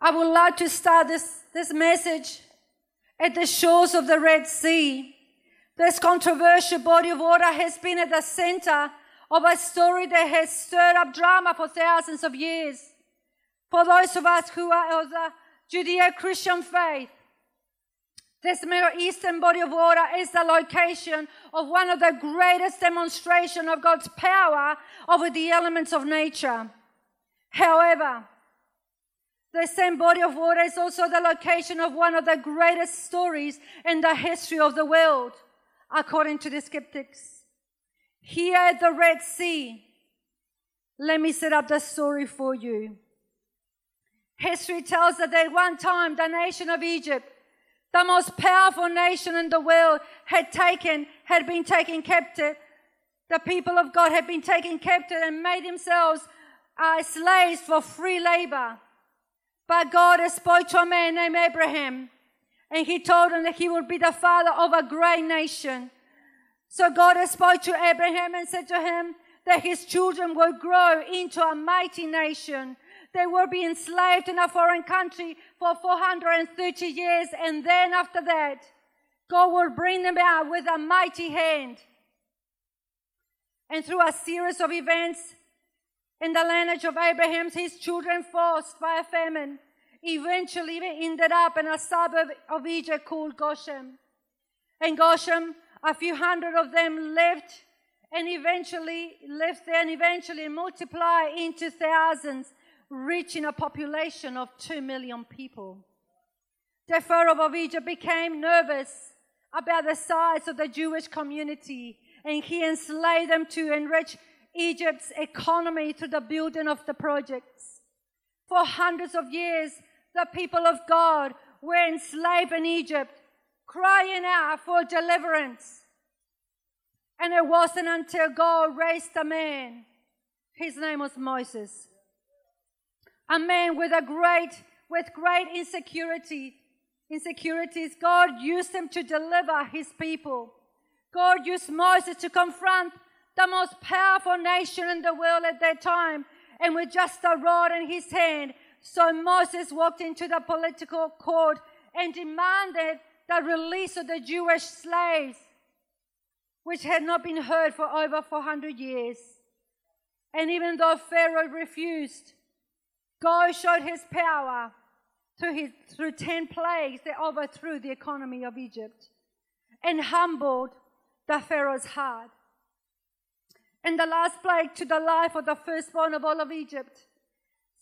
I would like to start this, this message at the shores of the Red Sea. This controversial body of water has been at the center of a story that has stirred up drama for thousands of years. For those of us who are of the Judeo Christian faith, this Middle Eastern body of water is the location of one of the greatest demonstrations of God's power over the elements of nature. However, the same body of water is also the location of one of the greatest stories in the history of the world, according to the skeptics. Here at the Red Sea, let me set up the story for you. History tells that at one time the nation of Egypt the most powerful nation in the world had taken, had been taken captive. The people of God had been taken captive and made themselves uh, slaves for free labor. But God spoke to a man named Abraham, and he told him that he would be the father of a great nation. So God spoke to Abraham and said to him that his children would grow into a mighty nation they will be enslaved in a foreign country for 430 years, and then after that, God will bring them out with a mighty hand. And through a series of events in the lineage of Abraham, his children, forced by a famine, eventually ended up in a suburb of Egypt called Goshen. In Goshen, a few hundred of them lived and eventually lived there and eventually multiplied into thousands reaching a population of 2 million people. The Pharaoh of Egypt became nervous about the size of the Jewish community and he enslaved them to enrich Egypt's economy through the building of the projects. For hundreds of years, the people of God were enslaved in Egypt, crying out for deliverance. And it wasn't until God raised a man, his name was Moses, a man with a great, with great insecurity, insecurities. God used him to deliver his people. God used Moses to confront the most powerful nation in the world at that time, and with just a rod in his hand. So Moses walked into the political court and demanded the release of the Jewish slaves, which had not been heard for over 400 years. And even though Pharaoh refused, God showed his power through, his, through 10 plagues that overthrew the economy of Egypt and humbled the Pharaoh's heart. The last plague to the life of the firstborn of all of Egypt.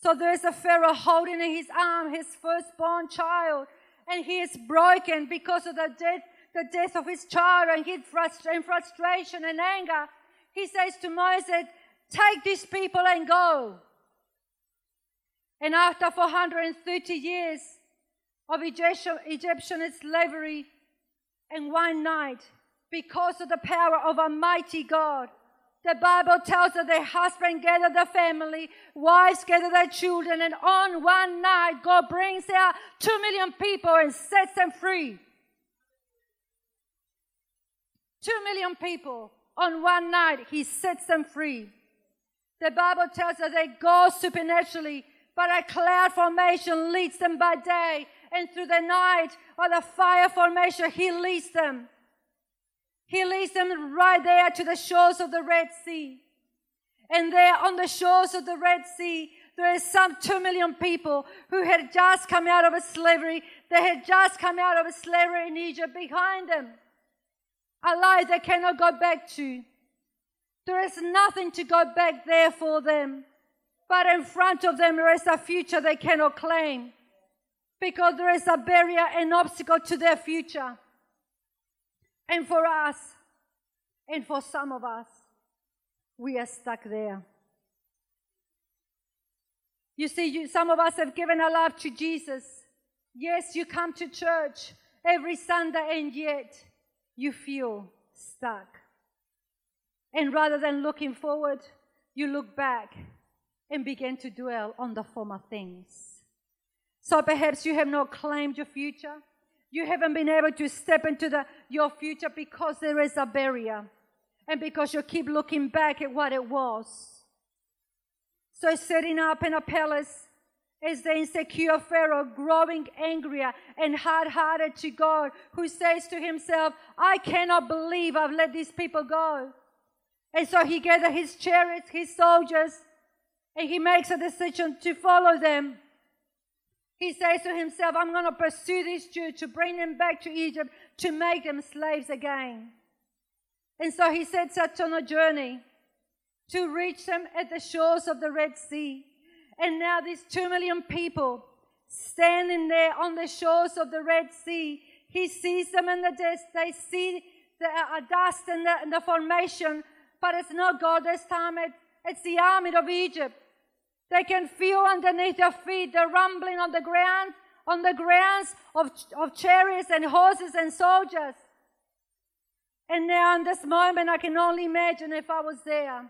So there's a Pharaoh holding in his arm his firstborn child, and he is broken because of the death, the death of his child, and his frustra- frustration and anger. He says to Moses, Take these people and go. And after 430 years of Egyptian, Egyptian slavery, and one night, because of the power of a mighty God, the Bible tells that the husband gathered the family, wives gathered their children, and on one night, God brings out two million people and sets them free. Two million people on one night, He sets them free. The Bible tells us that go supernaturally but a cloud formation leads them by day, and through the night, or the fire formation, He leads them. He leads them right there to the shores of the Red Sea. And there on the shores of the Red Sea, there is some two million people who had just come out of a slavery. They had just come out of a slavery in Egypt behind them. A life they cannot go back to. There is nothing to go back there for them. But in front of them, there is a future they cannot claim because there is a barrier and obstacle to their future. And for us, and for some of us, we are stuck there. You see, you, some of us have given our life to Jesus. Yes, you come to church every Sunday, and yet you feel stuck. And rather than looking forward, you look back and begin to dwell on the former things. So perhaps you have not claimed your future. You haven't been able to step into the, your future because there is a barrier and because you keep looking back at what it was. So, setting up in a palace is the insecure Pharaoh growing angrier and hard hearted to God, who says to himself, I cannot believe I've let these people go. And so he gathers his chariots, his soldiers, and he makes a decision to follow them. He says to himself, I'm going to pursue these Jews to bring them back to Egypt to make them slaves again. And so he sets out on a journey to reach them at the shores of the Red Sea. And now these two million people standing there on the shores of the Red Sea, he sees them in the dust. They see the uh, dust and the, the, formation, but it's not God this time. It, it's the army of Egypt. They can feel underneath their feet the rumbling on the ground, on the grounds of, of chariots and horses and soldiers. And now in this moment, I can only imagine if I was there.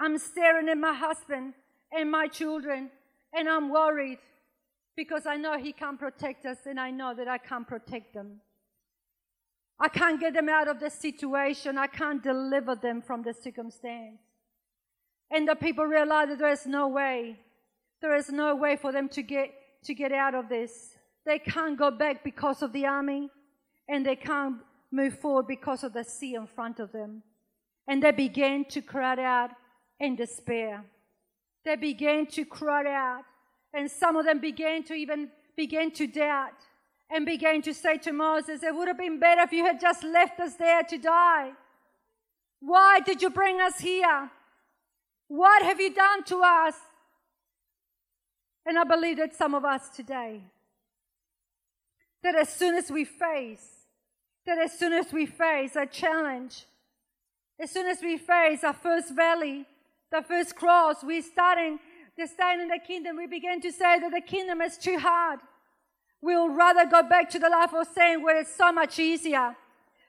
I'm staring at my husband and my children, and I'm worried because I know He can't protect us, and I know that I can't protect them. I can't get them out of the situation. I can't deliver them from the circumstance. And the people realize that there is no way. There is no way for them to get, to get out of this. They can't go back because of the army, and they can't move forward because of the sea in front of them. And they began to cry out in despair. They began to cry out, and some of them began to even begin to doubt and began to say to Moses, It would have been better if you had just left us there to die. Why did you bring us here? What have you done to us? And I believe that some of us today, that as soon as we face, that as soon as we face a challenge, as soon as we face our first valley, the first cross, we're starting to stand in the kingdom, we begin to say that the kingdom is too hard. We'll rather go back to the life of sin where it's so much easier.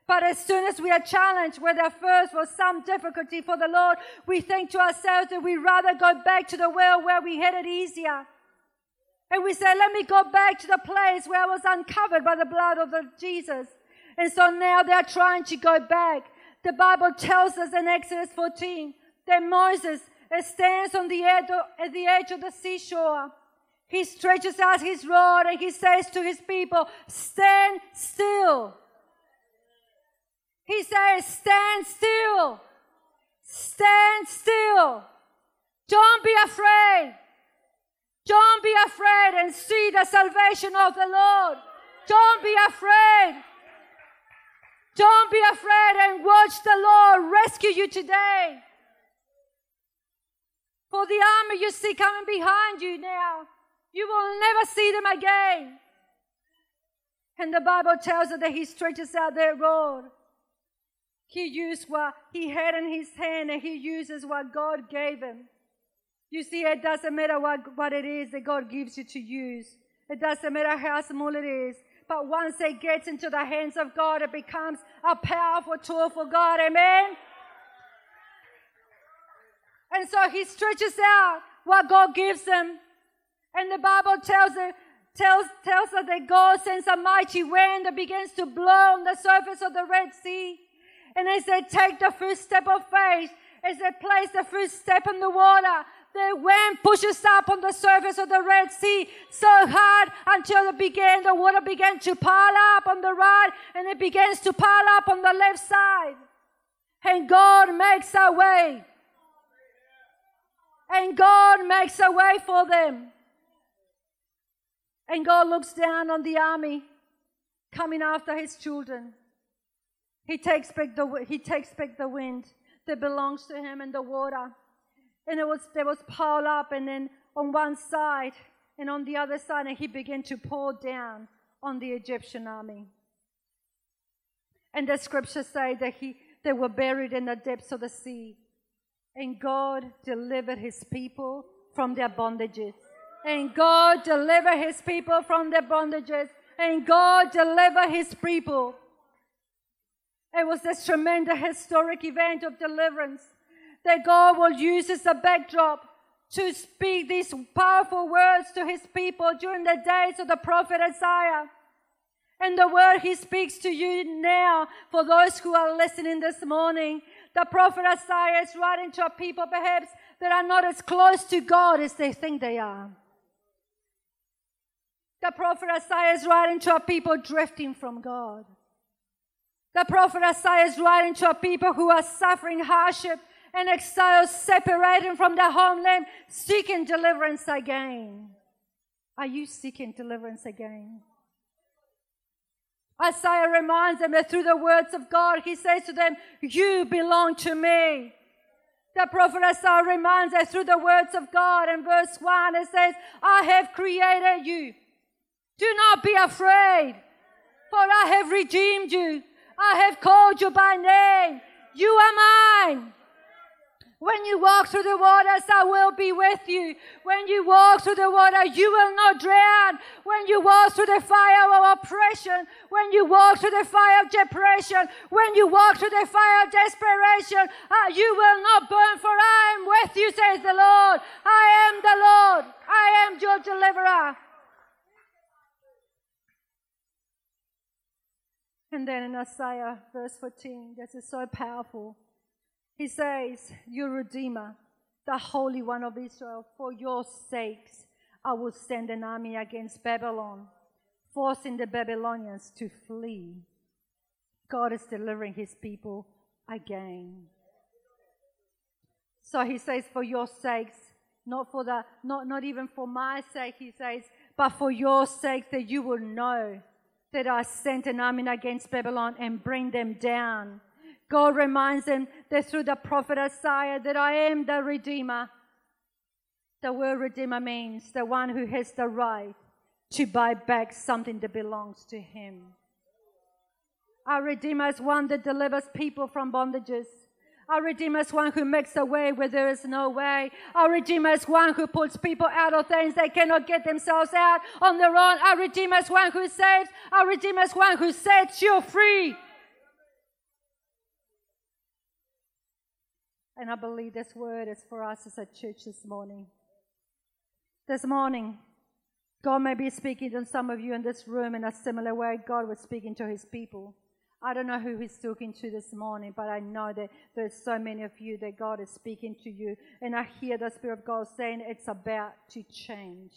But as soon as we are challenged, where there first was some difficulty for the Lord, we think to ourselves that we rather go back to the well where we had it easier. And we say, let me go back to the place where I was uncovered by the blood of the Jesus. And so now they're trying to go back. The Bible tells us in Exodus 14 that Moses stands on the edge of, at the edge of the seashore. He stretches out his rod and he says to his people, Stand still. He says, Stand still. Stand still. Don't be afraid. Don't be afraid and see the salvation of the Lord. Don't be afraid. Don't be afraid and watch the Lord rescue you today. For the army you see coming behind you now, you will never see them again. And the Bible tells us that he stretches out their rod. He used what he had in his hand and he uses what God gave him. You see, it doesn't matter what, what it is that God gives you to use. It doesn't matter how small it is. But once it gets into the hands of God, it becomes a powerful tool for God. Amen? And so he stretches out what God gives him. And the Bible tells us, tells, tells us that God sends a mighty wind that begins to blow on the surface of the Red Sea. And as they take the first step of faith, as they place the first step in the water, the wind pushes up on the surface of the Red Sea so hard until it began, the water began to pile up on the right and it begins to pile up on the left side. And God makes a way and God makes a way for them. And God looks down on the army coming after his children. He takes back the, he takes back the wind that belongs to him and the water. And it was, there was piled up and then on one side and on the other side, and he began to pour down on the Egyptian army. And the scriptures say that he, they were buried in the depths of the sea. And God delivered his people from their bondages. And God delivered his people from their bondages. And God delivered his people. It was this tremendous historic event of deliverance that God will use as a backdrop to speak these powerful words to his people during the days of the prophet Isaiah. And the word he speaks to you now for those who are listening this morning the prophet Isaiah is writing to a people perhaps that are not as close to God as they think they are. The prophet Isaiah is writing to a people drifting from God. The prophet Isaiah is writing to a people who are suffering hardship and exile, separated from their homeland, seeking deliverance again. Are you seeking deliverance again? Isaiah reminds them that through the words of God, he says to them, You belong to me. The prophet Isaiah reminds us through the words of God in verse 1, it says, I have created you. Do not be afraid, for I have redeemed you. I have called you by name. You are mine. When you walk through the waters, I will be with you. When you walk through the water, you will not drown. When you walk through the fire of oppression, when you walk through the fire of depression, when you walk through the fire of desperation, uh, you will not burn, for I am with you, says the Lord. I am the Lord. I am your deliverer. And then in Isaiah verse 14, this is so powerful. He says, Your Redeemer, the Holy One of Israel, for your sakes, I will send an army against Babylon, forcing the Babylonians to flee. God is delivering his people again. So he says, For your sakes, not for the not, not even for my sake, he says, but for your sake that you will know that I sent an army against Babylon and bring them down God reminds them that through the prophet Isaiah that I am the Redeemer. The word Redeemer means the one who has the right to buy back something that belongs to him. Our Redeemer is one that delivers people from bondages. Our Redeemer is one who makes a way where there is no way. Our Redeemer is one who pulls people out of things they cannot get themselves out on their own. Our Redeemer is one who saves. Our Redeemer is one who sets you free. And I believe this word is for us as a church this morning. This morning, God may be speaking to some of you in this room in a similar way God was speaking to his people. I don't know who he's talking to this morning, but I know that there's so many of you that God is speaking to you. And I hear the Spirit of God saying it's about to change.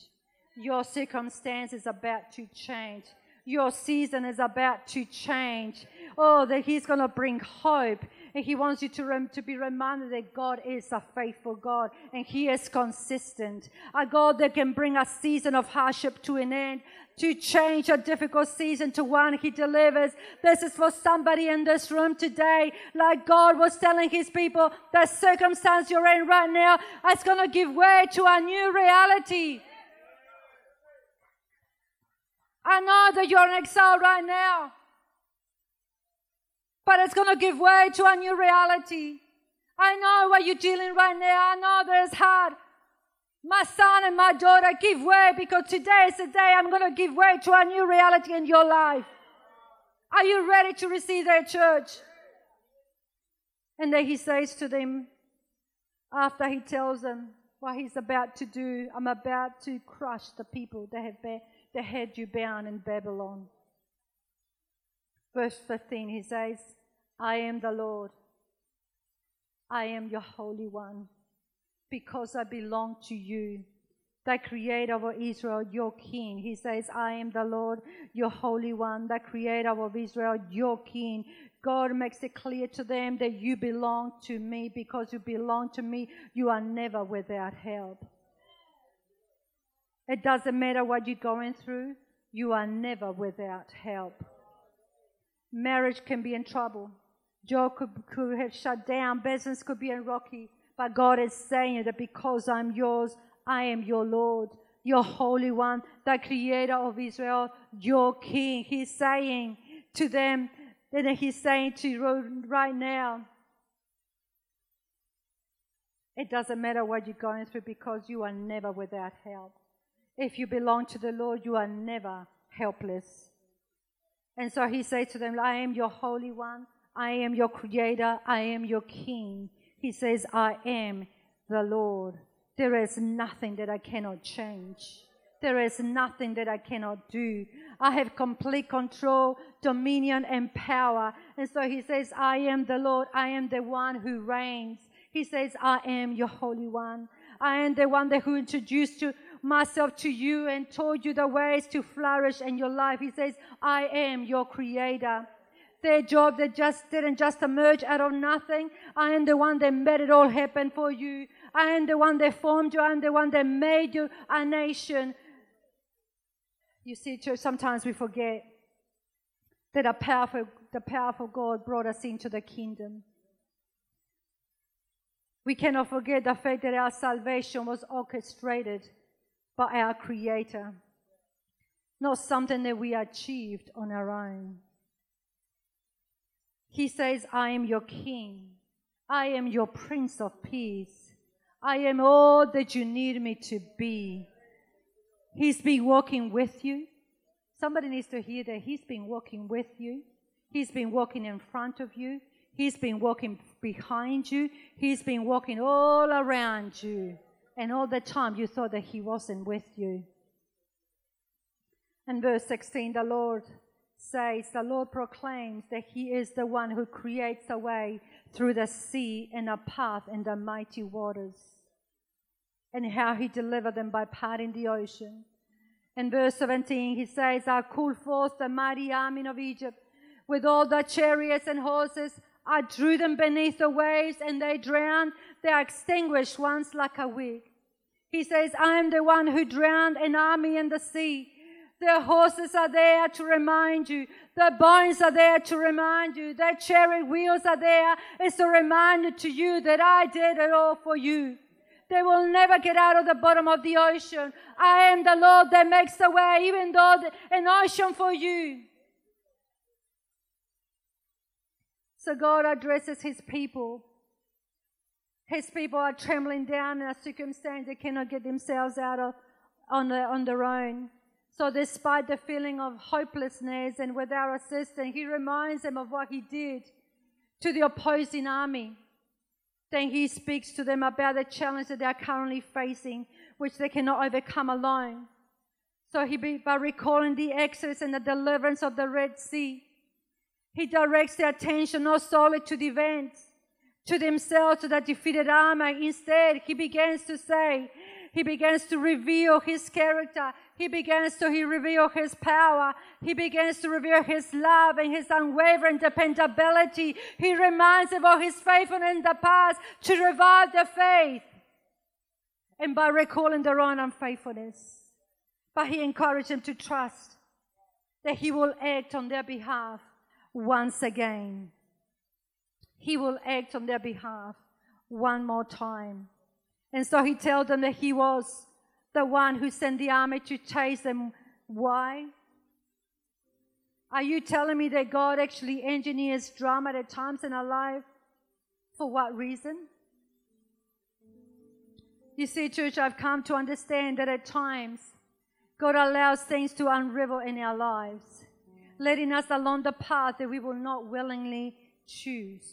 Your circumstance is about to change. Your season is about to change. Oh, that He's going to bring hope. And He wants you to, rem- to be reminded that God is a faithful God and He is consistent. A God that can bring a season of hardship to an end, to change a difficult season to one He delivers. This is for somebody in this room today. Like God was telling His people, the circumstance you're in right now is going to give way to a new reality. I know that you're in exile right now. But it's going to give way to a new reality. I know what you're dealing right now. I know that it's hard. My son and my daughter, give way because today is the day I'm going to give way to a new reality in your life. Are you ready to receive that church? And then he says to them, after he tells them what he's about to do, I'm about to crush the people that have been they had you bound in Babylon. Verse 15, he says, I am the Lord. I am your Holy One, because I belong to you, the Creator of Israel, your King. He says, I am the Lord, your Holy One, the Creator of Israel, your King. God makes it clear to them that you belong to me. Because you belong to me, you are never without help. It doesn't matter what you're going through, you are never without help. Marriage can be in trouble. Job could, could have shut down. Business could be in rocky. But God is saying that because I'm yours, I am your Lord, your Holy One, the Creator of Israel, your King. He's saying to them, that He's saying to you right now, it doesn't matter what you're going through because you are never without help. If you belong to the Lord, you are never helpless. And so he says to them, I am your Holy One. I am your Creator. I am your King. He says, I am the Lord. There is nothing that I cannot change. There is nothing that I cannot do. I have complete control, dominion, and power. And so he says, I am the Lord. I am the one who reigns. He says, I am your Holy One. I am the one that who introduced you myself to you and taught you the ways to flourish in your life. He says, I am your creator. Their job that just didn't just emerge out of nothing. I am the one that made it all happen for you. I am the one that formed you. I am the one that made you a nation. You see, church, sometimes we forget that a powerful, the powerful God brought us into the kingdom. We cannot forget the fact that our salvation was orchestrated by our Creator, not something that we achieved on our own. He says, I am your King. I am your Prince of Peace. I am all that you need me to be. He's been walking with you. Somebody needs to hear that He's been walking with you. He's been walking in front of you. He's been walking behind you. He's been walking all around you. And all the time you thought that He wasn't with you. And verse 16, the Lord says, The Lord proclaims that He is the one who creates a way through the sea and a path in the mighty waters, and how He delivered them by parting the ocean. In verse 17, He says, I called forth the mighty army of Egypt with all the chariots and horses. I drew them beneath the waves and they drowned. They are extinguished once like a wick. He says, I am the one who drowned an army in the sea. Their horses are there to remind you. Their bones are there to remind you. Their chariot wheels are there. It's a reminder to you that I did it all for you. They will never get out of the bottom of the ocean. I am the Lord that makes the way, even though an ocean for you. So God addresses his people. His people are trembling down in a circumstance they cannot get themselves out of on, the, on their own. So, despite the feeling of hopelessness and without assistance, he reminds them of what he did to the opposing army. Then he speaks to them about the challenge that they are currently facing, which they cannot overcome alone. So, he by recalling the exodus and the deliverance of the Red Sea, he directs their attention not solely to the events, to themselves, to the defeated army. Instead, he begins to say, he begins to reveal his character. He begins to he reveal his power. He begins to reveal his love and his unwavering dependability. He reminds them of his faithfulness in the past to revive their faith. And by recalling their own unfaithfulness, but he encouraged them to trust that he will act on their behalf once again. He will act on their behalf one more time. And so he tells them that he was the one who sent the army to chase them. Why? Are you telling me that God actually engineers drama at times in our life? For what reason? You see, church, I've come to understand that at times God allows things to unravel in our lives letting us along the path that we will not willingly choose.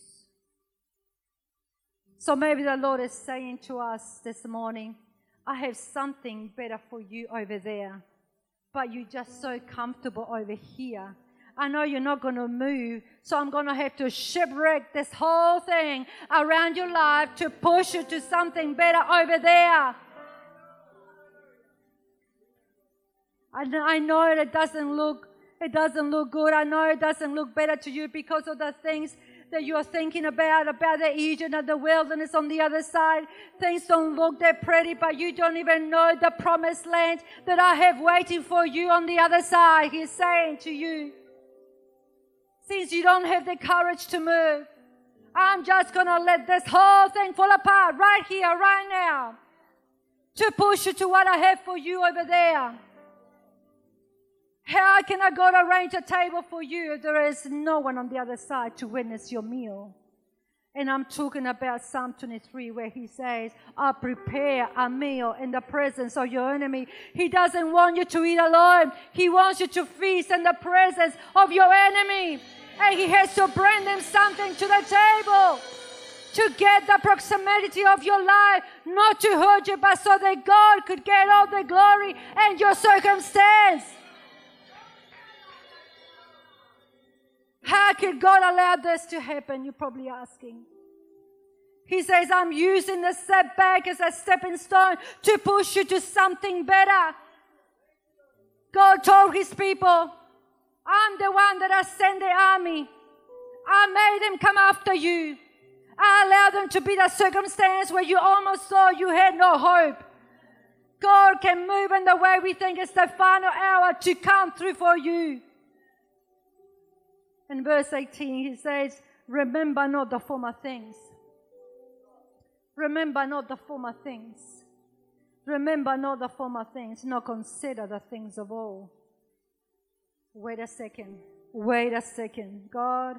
So maybe the Lord is saying to us this morning, I have something better for you over there, but you're just so comfortable over here. I know you're not going to move, so I'm going to have to shipwreck this whole thing around your life to push you to something better over there. I know it doesn't look it doesn't look good. I know it doesn't look better to you because of the things that you are thinking about, about the Egypt and the wilderness on the other side. Things don't look that pretty, but you don't even know the promised land that I have waiting for you on the other side. He's saying to you, since you don't have the courage to move, I'm just going to let this whole thing fall apart right here, right now, to push you to what I have for you over there. How can I go to arrange a table for you if there is no one on the other side to witness your meal? And I'm talking about Psalm 23, where he says, I prepare a meal in the presence of your enemy. He doesn't want you to eat alone. He wants you to feast in the presence of your enemy. And he has to bring them something to the table to get the proximity of your life, not to hurt you, but so that God could get all the glory and your circumstance. How could God allow this to happen? You're probably asking. He says, I'm using the setback as a stepping stone to push you to something better. God told his people, I'm the one that I sent the army. I made them come after you. I allowed them to be the circumstance where you almost thought you had no hope. God can move in the way we think it's the final hour to come through for you. In verse 18, he says, Remember not the former things. Remember not the former things. Remember not the former things, nor consider the things of old. Wait a second. Wait a second. God,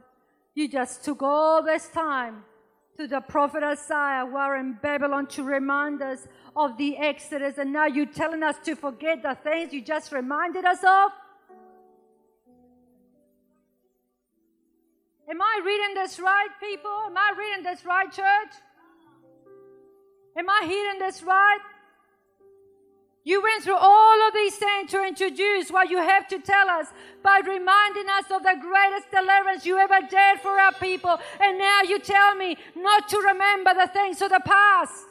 you just took all this time to the prophet Isaiah who are in Babylon to remind us of the Exodus, and now you're telling us to forget the things you just reminded us of? Am I reading this right, people? Am I reading this right, church? Am I hearing this right? You went through all of these things to introduce what you have to tell us by reminding us of the greatest deliverance you ever did for our people. And now you tell me not to remember the things of the past.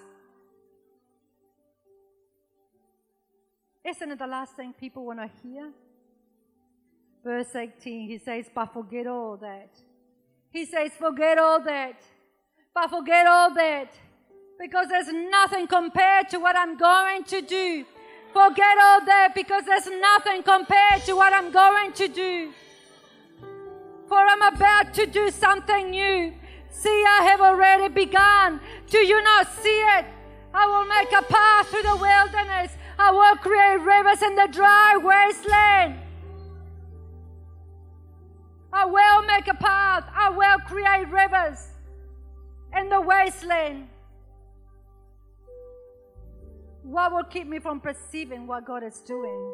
Isn't it the last thing people want to hear? Verse 18, he says, But forget all that. He says, Forget all that. But forget all that because there's nothing compared to what I'm going to do. Forget all that because there's nothing compared to what I'm going to do. For I'm about to do something new. See, I have already begun. Do you not see it? I will make a path through the wilderness. I will create rivers in the dry wasteland. I will make a path. I will create rivers in the wasteland. What will keep me from perceiving what God is doing?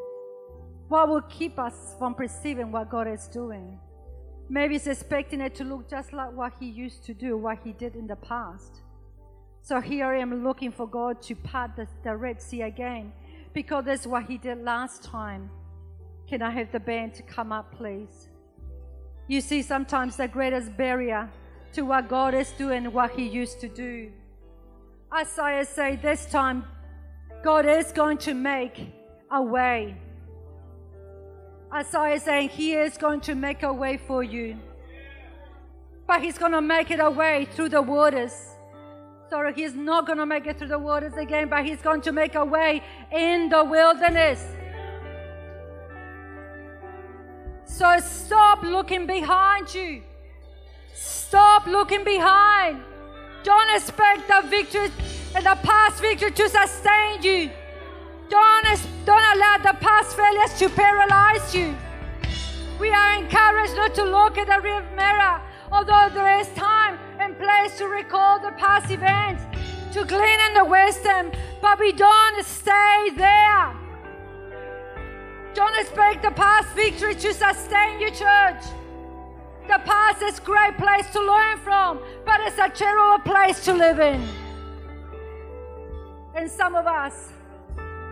What will keep us from perceiving what God is doing? Maybe it's expecting it to look just like what He used to do, what He did in the past. So here I am looking for God to part the, the Red Sea again because that's what He did last time. Can I have the band to come up, please? You see, sometimes the greatest barrier to what God is doing, what He used to do. Isaiah say this time God is going to make a way. Isaiah is saying He is going to make a way for you. But He's going to make it a way through the waters. Sorry, He's not going to make it through the waters again, but He's going to make a way in the wilderness. So stop looking behind you. Stop looking behind. Don't expect the victory and the past victory to sustain you. Don't, don't allow the past failures to paralyze you. We are encouraged not to look at the rear mirror, although there is time and place to recall the past events, to glean in the wisdom, but we don't stay there. Don't expect the past victory to sustain your church. The past is a great place to learn from, but it's a terrible place to live in. And some of us,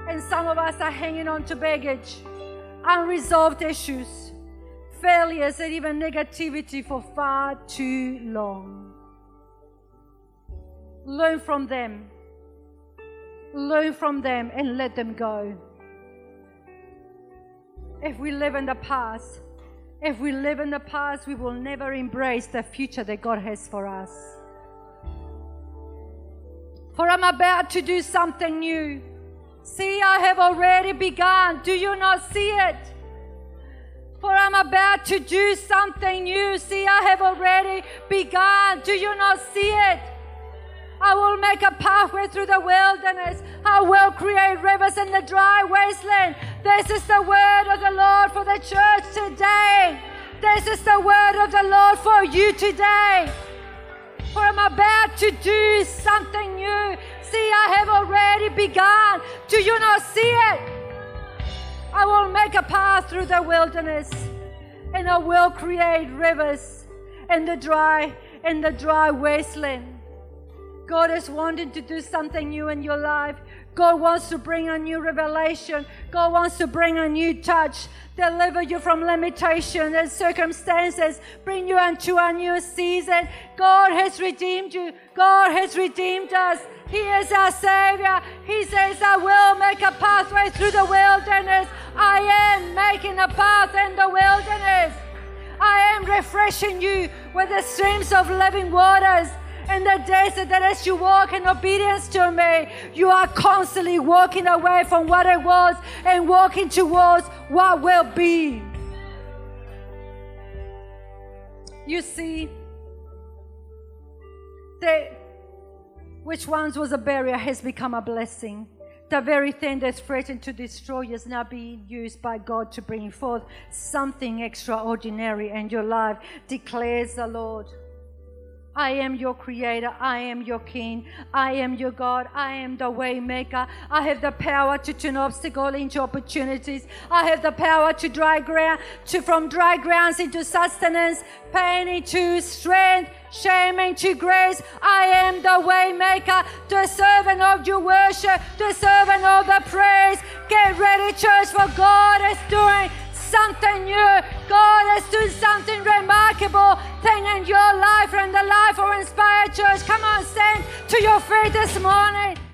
and some of us are hanging on to baggage, unresolved issues, failures, and even negativity for far too long. Learn from them. Learn from them and let them go. If we live in the past, if we live in the past, we will never embrace the future that God has for us. For I'm about to do something new. See, I have already begun. Do you not see it? For I'm about to do something new. See, I have already begun. Do you not see it? I will make a pathway through the wilderness. I will create rivers in the dry wasteland. This is the word of the Lord for the church today. This is the word of the Lord for you today for I'm about to do something new. See, I have already begun. Do you not see it? I will make a path through the wilderness, and I will create rivers in the dry in the dry wasteland. God is wanting to do something new in your life. God wants to bring a new revelation. God wants to bring a new touch, deliver you from limitation and circumstances, bring you into a new season. God has redeemed you. God has redeemed us. He is our Savior. He says, I will make a pathway through the wilderness. I am making a path in the wilderness. I am refreshing you with the streams of living waters in the desert that as you walk in obedience to me, you are constantly walking away from what it was and walking towards what will be. You see, that which once was a barrier has become a blessing. The very thing that's threatened to destroy is now being used by God to bring forth something extraordinary in your life, declares the Lord. I am your creator. I am your king. I am your God. I am the way maker. I have the power to turn obstacles into opportunities. I have the power to dry ground, to from dry grounds into sustenance, pain into strength, shame into grace. I am the way maker, the servant of your worship, the servant of the praise. Get ready, church, for God is doing something new. God is doing something remarkable thing in your life and the life of Inspire Church. Come on, stand to your feet this morning.